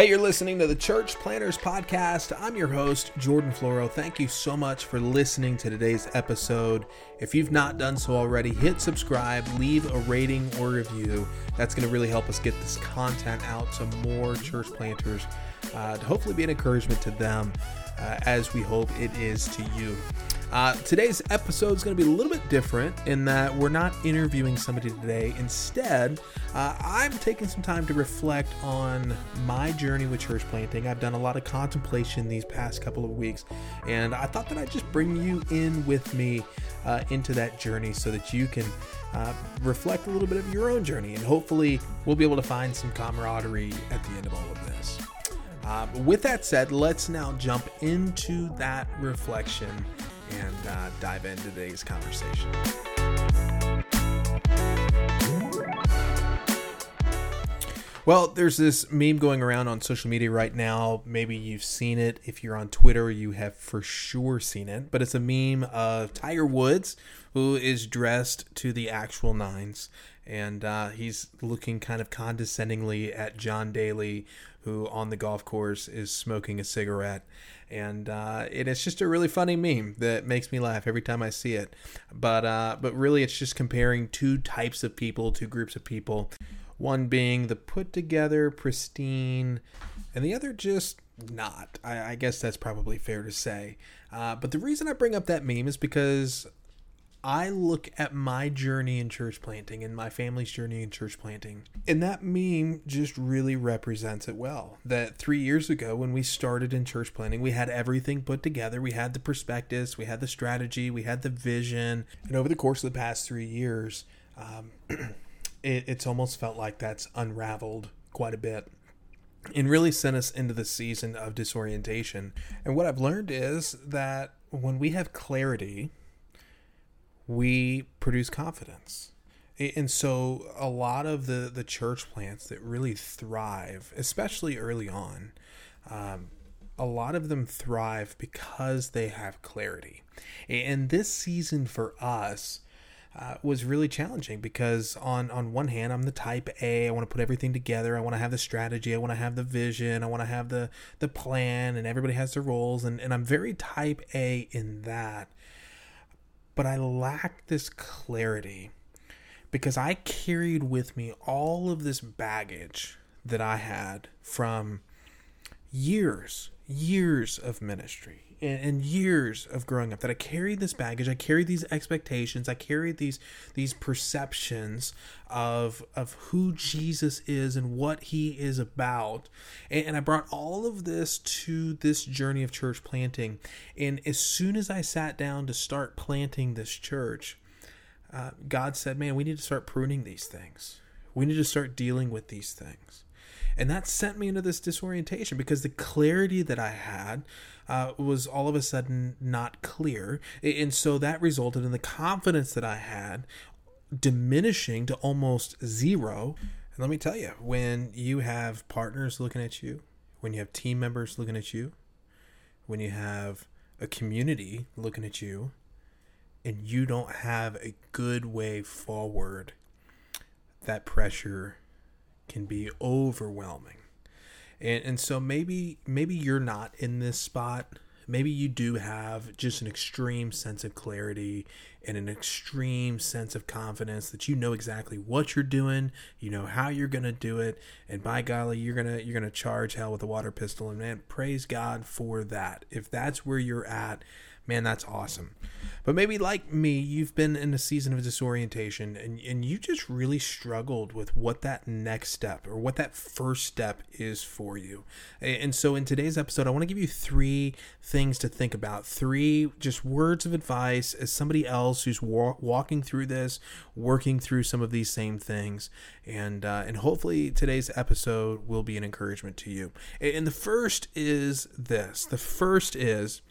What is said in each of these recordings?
Hey, you're listening to the Church Planters Podcast. I'm your host, Jordan Floro. Thank you so much for listening to today's episode. If you've not done so already, hit subscribe, leave a rating or review. That's going to really help us get this content out to more church planters uh, to hopefully be an encouragement to them uh, as we hope it is to you. Uh, today's episode is going to be a little bit different in that we're not interviewing somebody today. Instead, uh, I'm taking some time to reflect on my journey with church planting. I've done a lot of contemplation these past couple of weeks, and I thought that I'd just bring you in with me uh, into that journey so that you can uh, reflect a little bit of your own journey, and hopefully, we'll be able to find some camaraderie at the end of all of this. Uh, with that said, let's now jump into that reflection and uh, dive into today's conversation. Well, there's this meme going around on social media right now. Maybe you've seen it. If you're on Twitter, you have for sure seen it. But it's a meme of Tiger Woods, who is dressed to the actual nines. And uh, he's looking kind of condescendingly at John Daly, who on the golf course is smoking a cigarette and uh, it is just a really funny meme that makes me laugh every time I see it. But uh, but really, it's just comparing two types of people, two groups of people. One being the put together, pristine, and the other just not. I, I guess that's probably fair to say. Uh, but the reason I bring up that meme is because I look at my journey in church planting and my family's journey in church planting, and that meme just really represents it well. That three years ago, when we started in church planting, we had everything put together. We had the prospectus, we had the strategy, we had the vision, and over the course of the past three years, um, it, it's almost felt like that's unraveled quite a bit and really sent us into the season of disorientation. And what I've learned is that when we have clarity, we produce confidence. And so a lot of the, the church plants that really thrive, especially early on, um, a lot of them thrive because they have clarity. And this season for us uh, was really challenging because on on one hand I'm the type A I want to put everything together I want to have the strategy I want to have the vision I want to have the the plan and everybody has their roles and, and I'm very type A in that but I lacked this clarity because I carried with me all of this baggage that I had from years, years of ministry and, years of growing up that I carried this baggage, I carried these expectations, I carried these these perceptions of of who Jesus is and what he is about. And, and I brought all of this to this journey of church planting. And as soon as I sat down to start planting this church, uh, God said, Man, we need to start pruning these things. We need to start dealing with these things. And that sent me into this disorientation because the clarity that I had uh, was all of a sudden not clear. And so that resulted in the confidence that I had diminishing to almost zero. And let me tell you, when you have partners looking at you, when you have team members looking at you, when you have a community looking at you, and you don't have a good way forward, that pressure can be overwhelming. And and so maybe maybe you're not in this spot. Maybe you do have just an extreme sense of clarity and an extreme sense of confidence that you know exactly what you're doing you know how you're going to do it and by golly you're going to you're going to charge hell with a water pistol. And man praise god for that. If that's where you're at man, that's awesome. But maybe like me, you've been in a season of disorientation and, and you just really struggled with what that next step or what that first step is for you. And so in today's episode, I want to give you three things to think about, three just words of advice as somebody else who's wa- walking through this, working through some of these same things. And, uh, and hopefully today's episode will be an encouragement to you. And the first is this the first is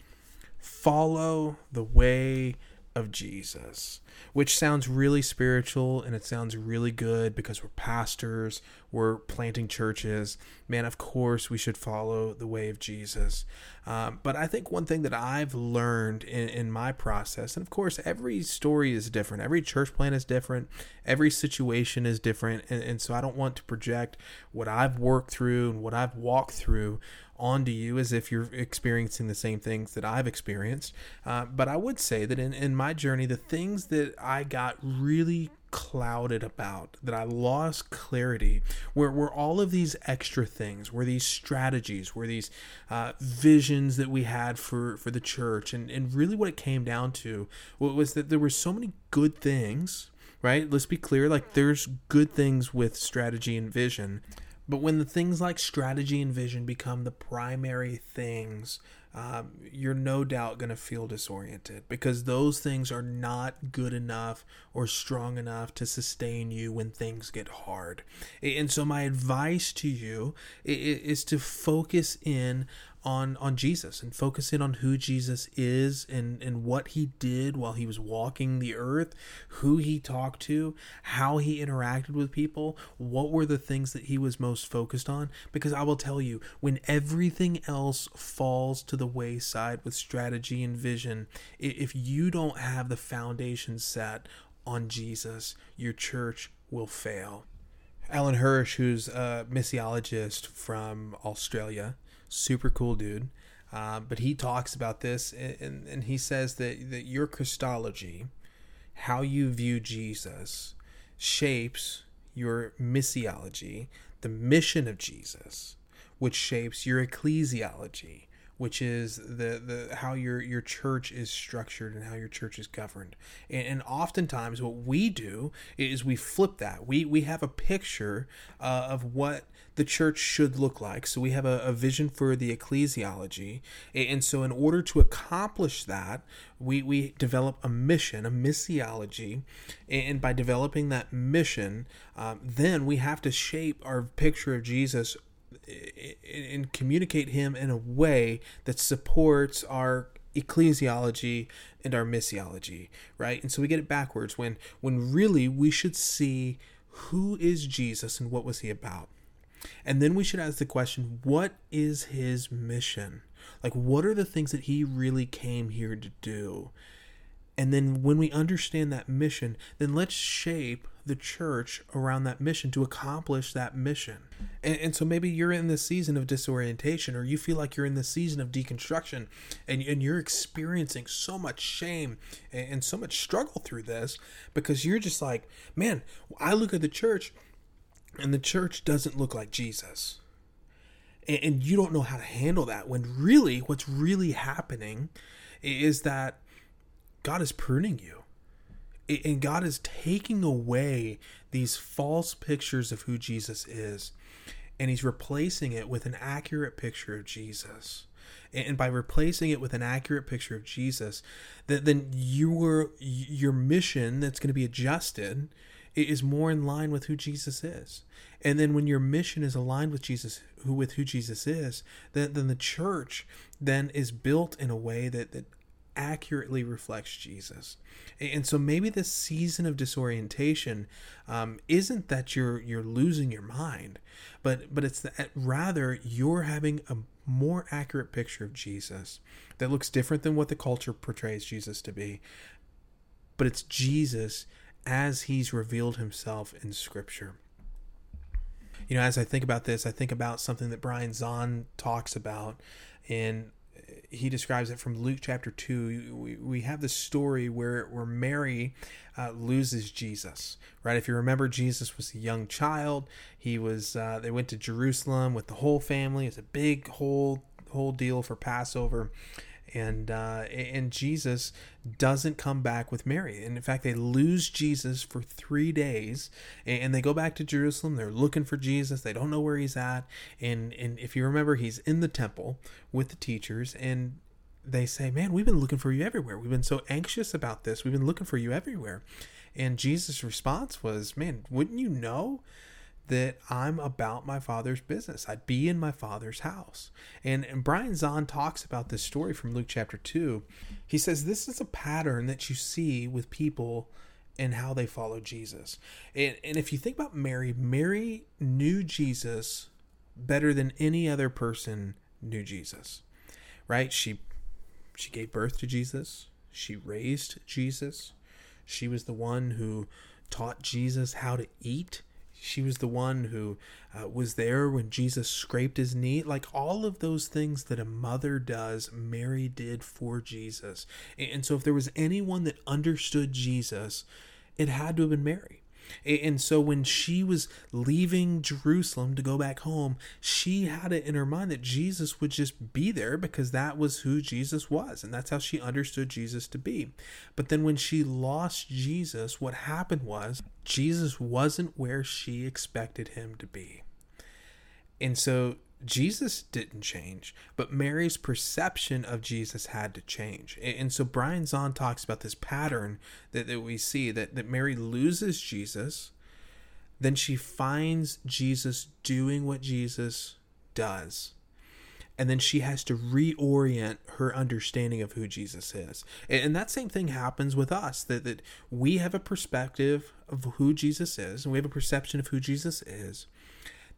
follow the way of Jesus, which sounds really spiritual and it sounds really good because we're pastors, we're planting churches. Man, of course, we should follow the way of Jesus. Um, but I think one thing that I've learned in, in my process, and of course, every story is different, every church plan is different, every situation is different. And, and so I don't want to project what I've worked through and what I've walked through onto you as if you're experiencing the same things that I've experienced. Uh, but I would say that in, in my journey, the things that I got really clouded about, that I lost clarity, were, were all of these extra things, were these strategies, were these uh, visions that we had for, for the church. And, and really what it came down to was that there were so many good things, right? Let's be clear, like there's good things with strategy and vision. But when the things like strategy and vision become the primary things, um, you're no doubt going to feel disoriented because those things are not good enough or strong enough to sustain you when things get hard. And so, my advice to you is to focus in on on Jesus and focus in on who Jesus is and and what he did while he was walking the earth, who he talked to, how he interacted with people, what were the things that he was most focused on because I will tell you when everything else falls to the wayside with strategy and vision, if you don't have the foundation set on Jesus, your church will fail. Alan Hirsch, who's a missiologist from Australia, super cool dude. Uh, but he talks about this and, and he says that, that your Christology, how you view Jesus, shapes your missiology, the mission of Jesus, which shapes your ecclesiology, which is the the how your your church is structured and how your church is governed. And, and oftentimes, what we do is we flip that. We we have a picture uh, of what the church should look like. So we have a, a vision for the ecclesiology, and so in order to accomplish that, we we develop a mission, a missiology, and by developing that mission, um, then we have to shape our picture of Jesus and communicate him in a way that supports our ecclesiology and our missiology right? And so we get it backwards when when really we should see who is jesus and what was he about and then we should ask the question what is his mission like what are the things that he really came here to do and then when we understand that mission, then let's shape the church around that mission to accomplish that mission. And, and, so maybe you're in this season of disorientation, or you feel like you're in this season of deconstruction, and, and you're experiencing so much shame and, and so much struggle through this because you're just like, man, I look at the church, and the church doesn't look like Jesus. And, and you don't know how to handle that when really what's really happening is that God is pruning you. And God is taking away these false pictures of who Jesus is, and He's replacing it with an accurate picture of Jesus. And by replacing it with an accurate picture of Jesus, then your your mission that's going to be adjusted is more in line with who Jesus is. And then when your mission is aligned with Jesus, who with who Jesus is, then, then the church then is built in a way that, that accurately reflects Jesus. And so maybe this season of disorientation um, isn't that you're you're losing your mind, but but it's that rather you're having a more accurate picture of Jesus that looks different than what the culture portrays Jesus to be. But it's Jesus as he's revealed himself in scripture. You know, as I think about this, I think about something that Brian Zahnd talks about and he describes it from Luke chapter 2. We, have this story where, where Mary uh, loses Jesus, right? If you remember, Jesus was a young child. He was, uh, they went to Jerusalem with the whole family. It's a big whole, whole deal for Passover and uh, and Jesus doesn't come back with Mary. And in fact, they lose Jesus for three days, and they go back to Jerusalem. They're looking for Jesus. They don't know where he's at. And and if you remember, he's in the temple with the teachers, and they say, "Man, we've been looking for you everywhere. We've been so anxious about this. We've been looking for you everywhere." And Jesus' response was, "Man, wouldn't you know?" That I'm about my father's business. I'd be in my father's house. And, and Brian Zahnd talks about this story from Luke chapter 2. He says this is a pattern that you see with people and how they follow Jesus. And, and if you think about Mary, Mary knew Jesus better than any other person knew Jesus. Right? She she gave birth to Jesus. She raised Jesus. She was the one who taught Jesus how to eat. She was the one who uh, was there when Jesus scraped his knee. Like all of those things that a mother does, Mary did for Jesus. And so, if there was anyone that understood Jesus, it had to have been Mary. And so when she was leaving Jerusalem to go back home, she had it in her mind that Jesus would just be there because that was who Jesus was. And that's how she understood Jesus to be. But then when she lost Jesus, what happened was Jesus wasn't where she expected him to be. And so Jesus didn't change, but Mary's perception of Jesus had to change. And so Brian Zahnd talks about this pattern that, that we see that, that Mary loses Jesus, then she finds Jesus doing what Jesus does. And then she has to reorient her understanding of who Jesus is. And that same thing happens with us that, that we have a perspective of who Jesus is, and we have a perception of who Jesus is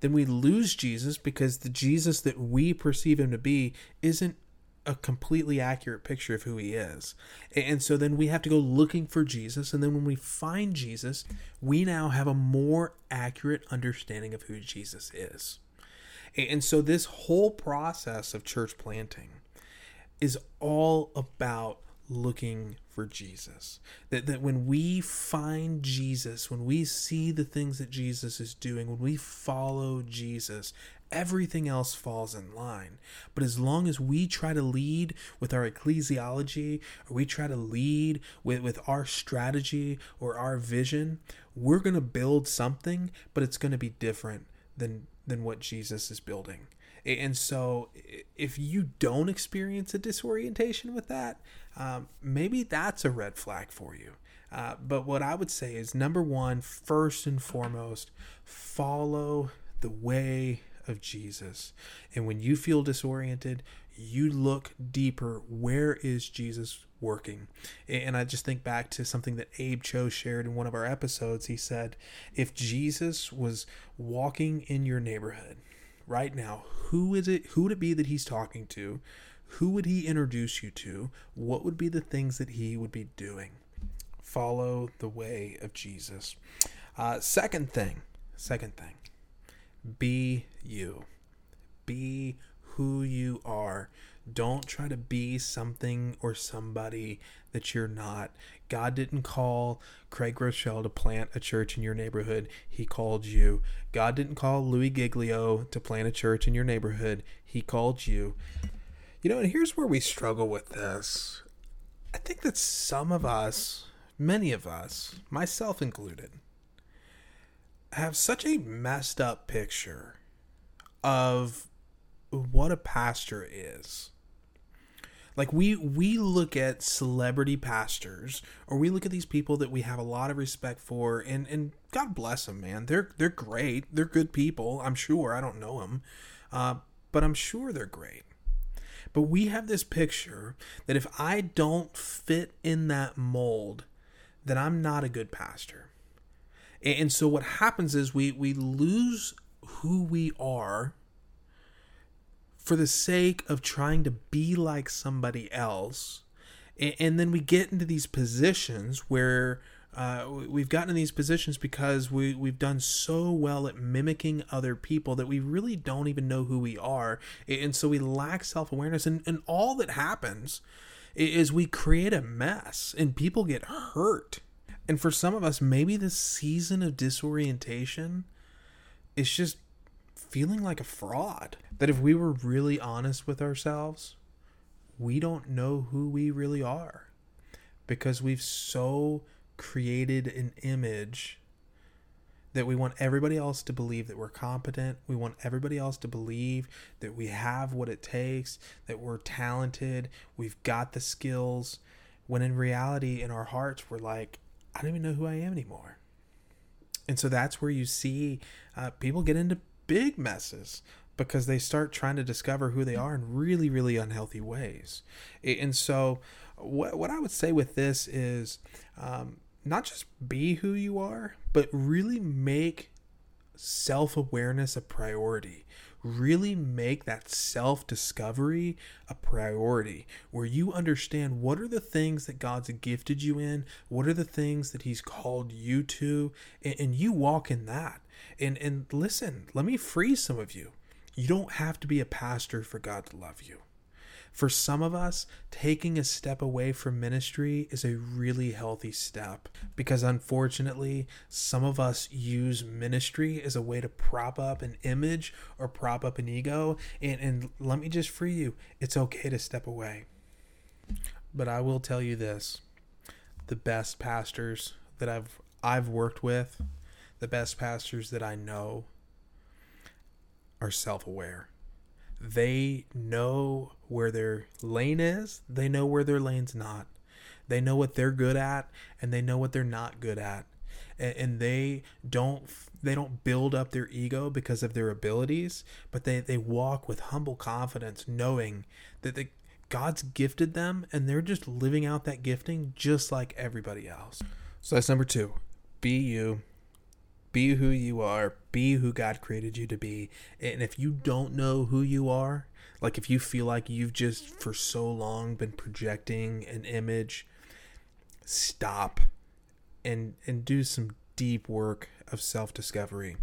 then we lose Jesus because the Jesus that we perceive him to be isn't a completely accurate picture of who he is. And so then we have to go looking for Jesus. And then when we find Jesus, we now have a more accurate understanding of who Jesus is. And so this whole process of church planting is all about looking for Jesus. That, that when we find Jesus, when we see the things that Jesus is doing, when we follow Jesus, everything else falls in line. But as long as we try to lead with our ecclesiology, or we try to lead with, with our strategy or our vision, we're going to build something, but it's going to be different than, than what Jesus is building. And so, if you don't experience a disorientation with that, um, maybe that's a red flag for you. Uh, but what I would say is number one, first and foremost, follow the way of Jesus. And when you feel disoriented, you look deeper. Where is Jesus working? And I just think back to something that Abe Cho shared in one of our episodes. He said, If Jesus was walking in your neighborhood right now, who is it? Who would it be that he's talking to? who would he introduce you to? What would be the things that he would be doing? Follow the way of Jesus. Uh, second thing, second thing, be you. Be who you are. Don't try to be something or somebody that you're not. God didn't call Craig Groeschel to plant a church in your neighborhood. He called you. God didn't call Louis Giglio to plant a church in your neighborhood. He called you. You know, and here's where we struggle with this. I think that some of us, many of us, myself included, have such a messed up picture of what a pastor is. Like we we look at celebrity pastors or we look at these people that we have a lot of respect for and and God bless them, man. They're they're great. They're good people. I'm sure. I don't know them. Uh, but I'm sure they're great. But we have this picture that if I don't fit in that mold, then I'm not a good pastor. And so what happens is we we lose who we are for the sake of trying to be like somebody else. And then we get into these positions where uh, we've gotten in these positions because we, we've done so well at mimicking other people that we really don't even know who we are. And so we lack self awareness. And, and all that happens is we create a mess and people get hurt. And for some of us, maybe this season of disorientation is just feeling like a fraud. That if we were really honest with ourselves, we don't know who we really are because we've so created an image that we want everybody else to believe that we're competent. We want everybody else to believe that we have what it takes, that we're talented, we've got the skills. When in reality, in our hearts, we're like, I don't even know who I am anymore. and so that's where you see uh, people get into big messes because they start trying to discover who they are in really, really unhealthy ways. And so, what, what I would say with this is um, not just be who you are, but really make self awareness a priority. Really make that self discovery a priority where you understand what are the things that God's gifted you in, what are the things that He's called you to, and, and you walk in that. And, and listen, let me free some of you. You don't have to be a pastor for God to love you. For some of us, taking a step away from ministry is a really healthy step because unfortunately, some of us use ministry as a way to prop up an image or prop up an ego. And, and let me just free you it's okay to step away. But I will tell you this the best pastors that I've I've worked with, the best pastors that I know are self-aware they know where their lane is, they know where their lane's not. They know what they're good at and they know what they're not good at. And, and they don't they don't build up their ego because of their abilities, but they, they walk with humble confidence, knowing that the, God's gifted them and they're just living out that gifting just like everybody else. So that's number two. Be you be who you are, be who God created you to be. And if you don't know who you are, like if you feel like you've just for so long been projecting an image, stop and and do some deep work of self-discovery.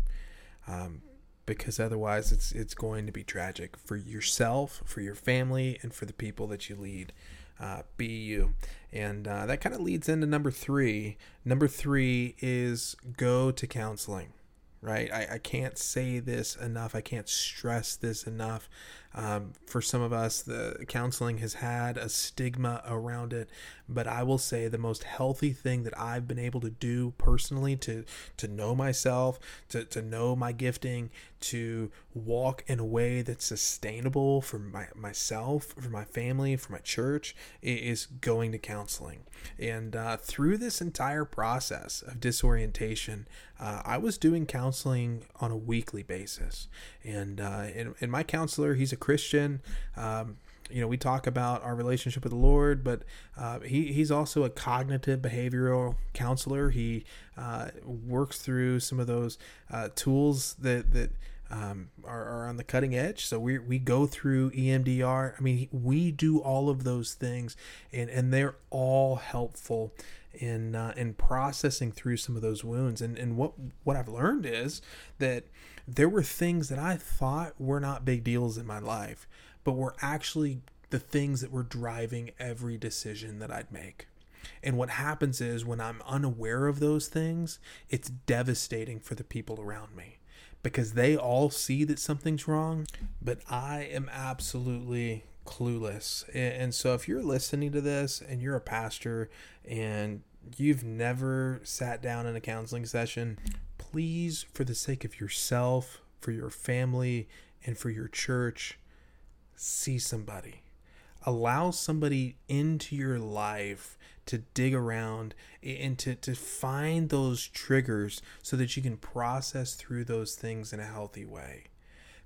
Um, because otherwise it's it's going to be tragic for yourself, for your family, and for the people that you lead uh, you, And uh, that kind of leads into number three. Number three is go to counseling, right? I, I can't say this enough. I can't stress this enough. Um, for some of us, the counseling has had a stigma around it, but I will say the most healthy thing that I've been able to do personally to to know myself, to, to know my gifting, to walk in a way that's sustainable for my, myself, for my family, for my church, is going to counseling. And uh, through this entire process of disorientation, uh, I was doing counseling on a weekly basis. And, uh, and, and my counselor, he's a Christian. Um, you know, we talk about our relationship with the Lord, but uh, he, he's also a cognitive behavioral counselor. He uh, works through some of those uh, tools that that um, are, are, on the cutting edge. So we we go through EMDR. I mean, we do all of those things, and and they're all helpful in uh, in processing through some of those wounds. And and what what I've learned is that there were things that I thought were not big deals in my life but were actually the things that were driving every decision that I'd make. And what happens is when I'm unaware of those things, it's devastating for the people around me because they all see that something's wrong, but I am absolutely clueless. And so if you're listening to this and you're a pastor and you've never sat down in a counseling session, please, for the sake of yourself, for your family, and for your church, see somebody. Allow somebody into your life to dig around and to, to find those triggers so that you can process through those things in a healthy way.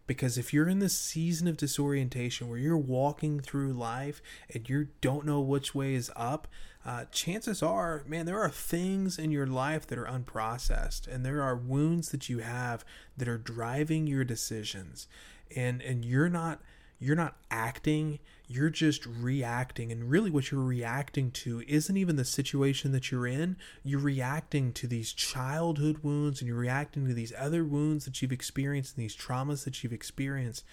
Because if you're in this season of disorientation where you're walking through life and you don't know which way is up, uh, chances are, man, there are things in your life that are unprocessed and there are wounds that you have that are driving your decisions. And, and you're not you're not acting, you're just reacting. And really, what you're reacting to isn't even the situation that you're in. You're reacting to these childhood wounds and you're reacting to these other wounds that you've experienced and these traumas that you've experienced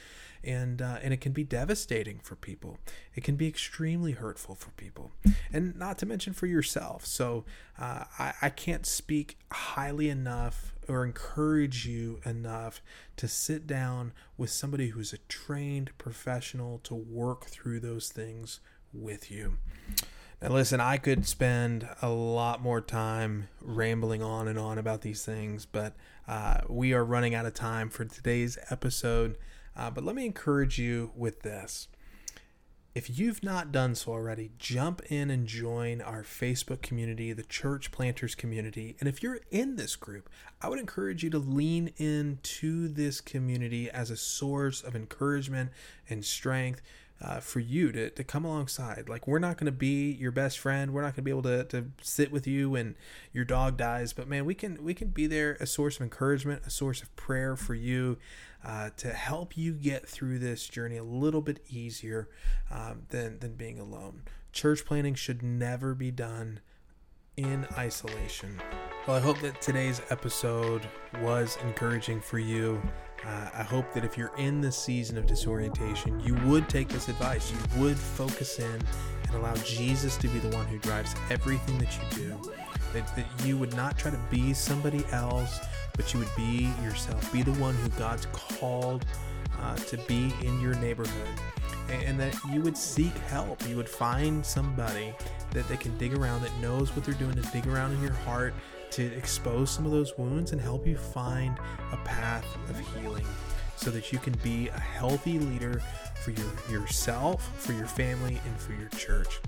and uh, and it can be devastating for people. It can be extremely hurtful for people, and not to mention for yourself. So uh, I, I can't speak highly enough or encourage you enough to sit down with somebody who's a trained professional to work through those things with you. Now, listen, I could spend a lot more time rambling on and on about these things, but uh, we are running out of time for today's episode. Uh, but let me encourage you with this if you've not done so already, jump in and join our Facebook community, the Church Planters community. And if you're in this group, I would encourage you to lean into this community as a source of encouragement and strength uh, for you to, to come alongside. Like, we're not going to be your best friend. We're not going to be able to, to sit with you when your dog dies. But man, we can we can be there a source of encouragement, a source of prayer for you uh, to help you get through this journey a little bit easier um, than than being alone. Church planning should never be done in isolation. Well, I hope that today's episode was encouraging for you. Uh, I hope that if you're in this season of disorientation, you would take this advice. You would focus in and allow Jesus to be the one who drives everything that you do. That, that you would not try to be somebody else, but you would be yourself. Be the one who God's called uh, to be in your neighborhood. And, and that you would seek help. You would find somebody that they can dig around, that knows what they're doing, to dig around in your heart to expose some of those wounds and help you find a path of healing so that you can be a healthy leader for your yourself, for your family, and for your church.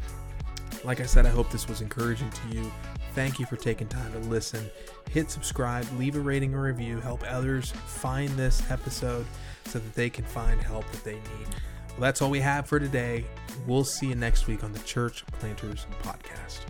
Like I said, I hope this was encouraging to you. Thank you for taking time to listen. Hit subscribe, leave a rating or review, help others find this episode so that they can find help that they need. Well, that's all we have for today. We'll see you next week on the Church Planters Podcast.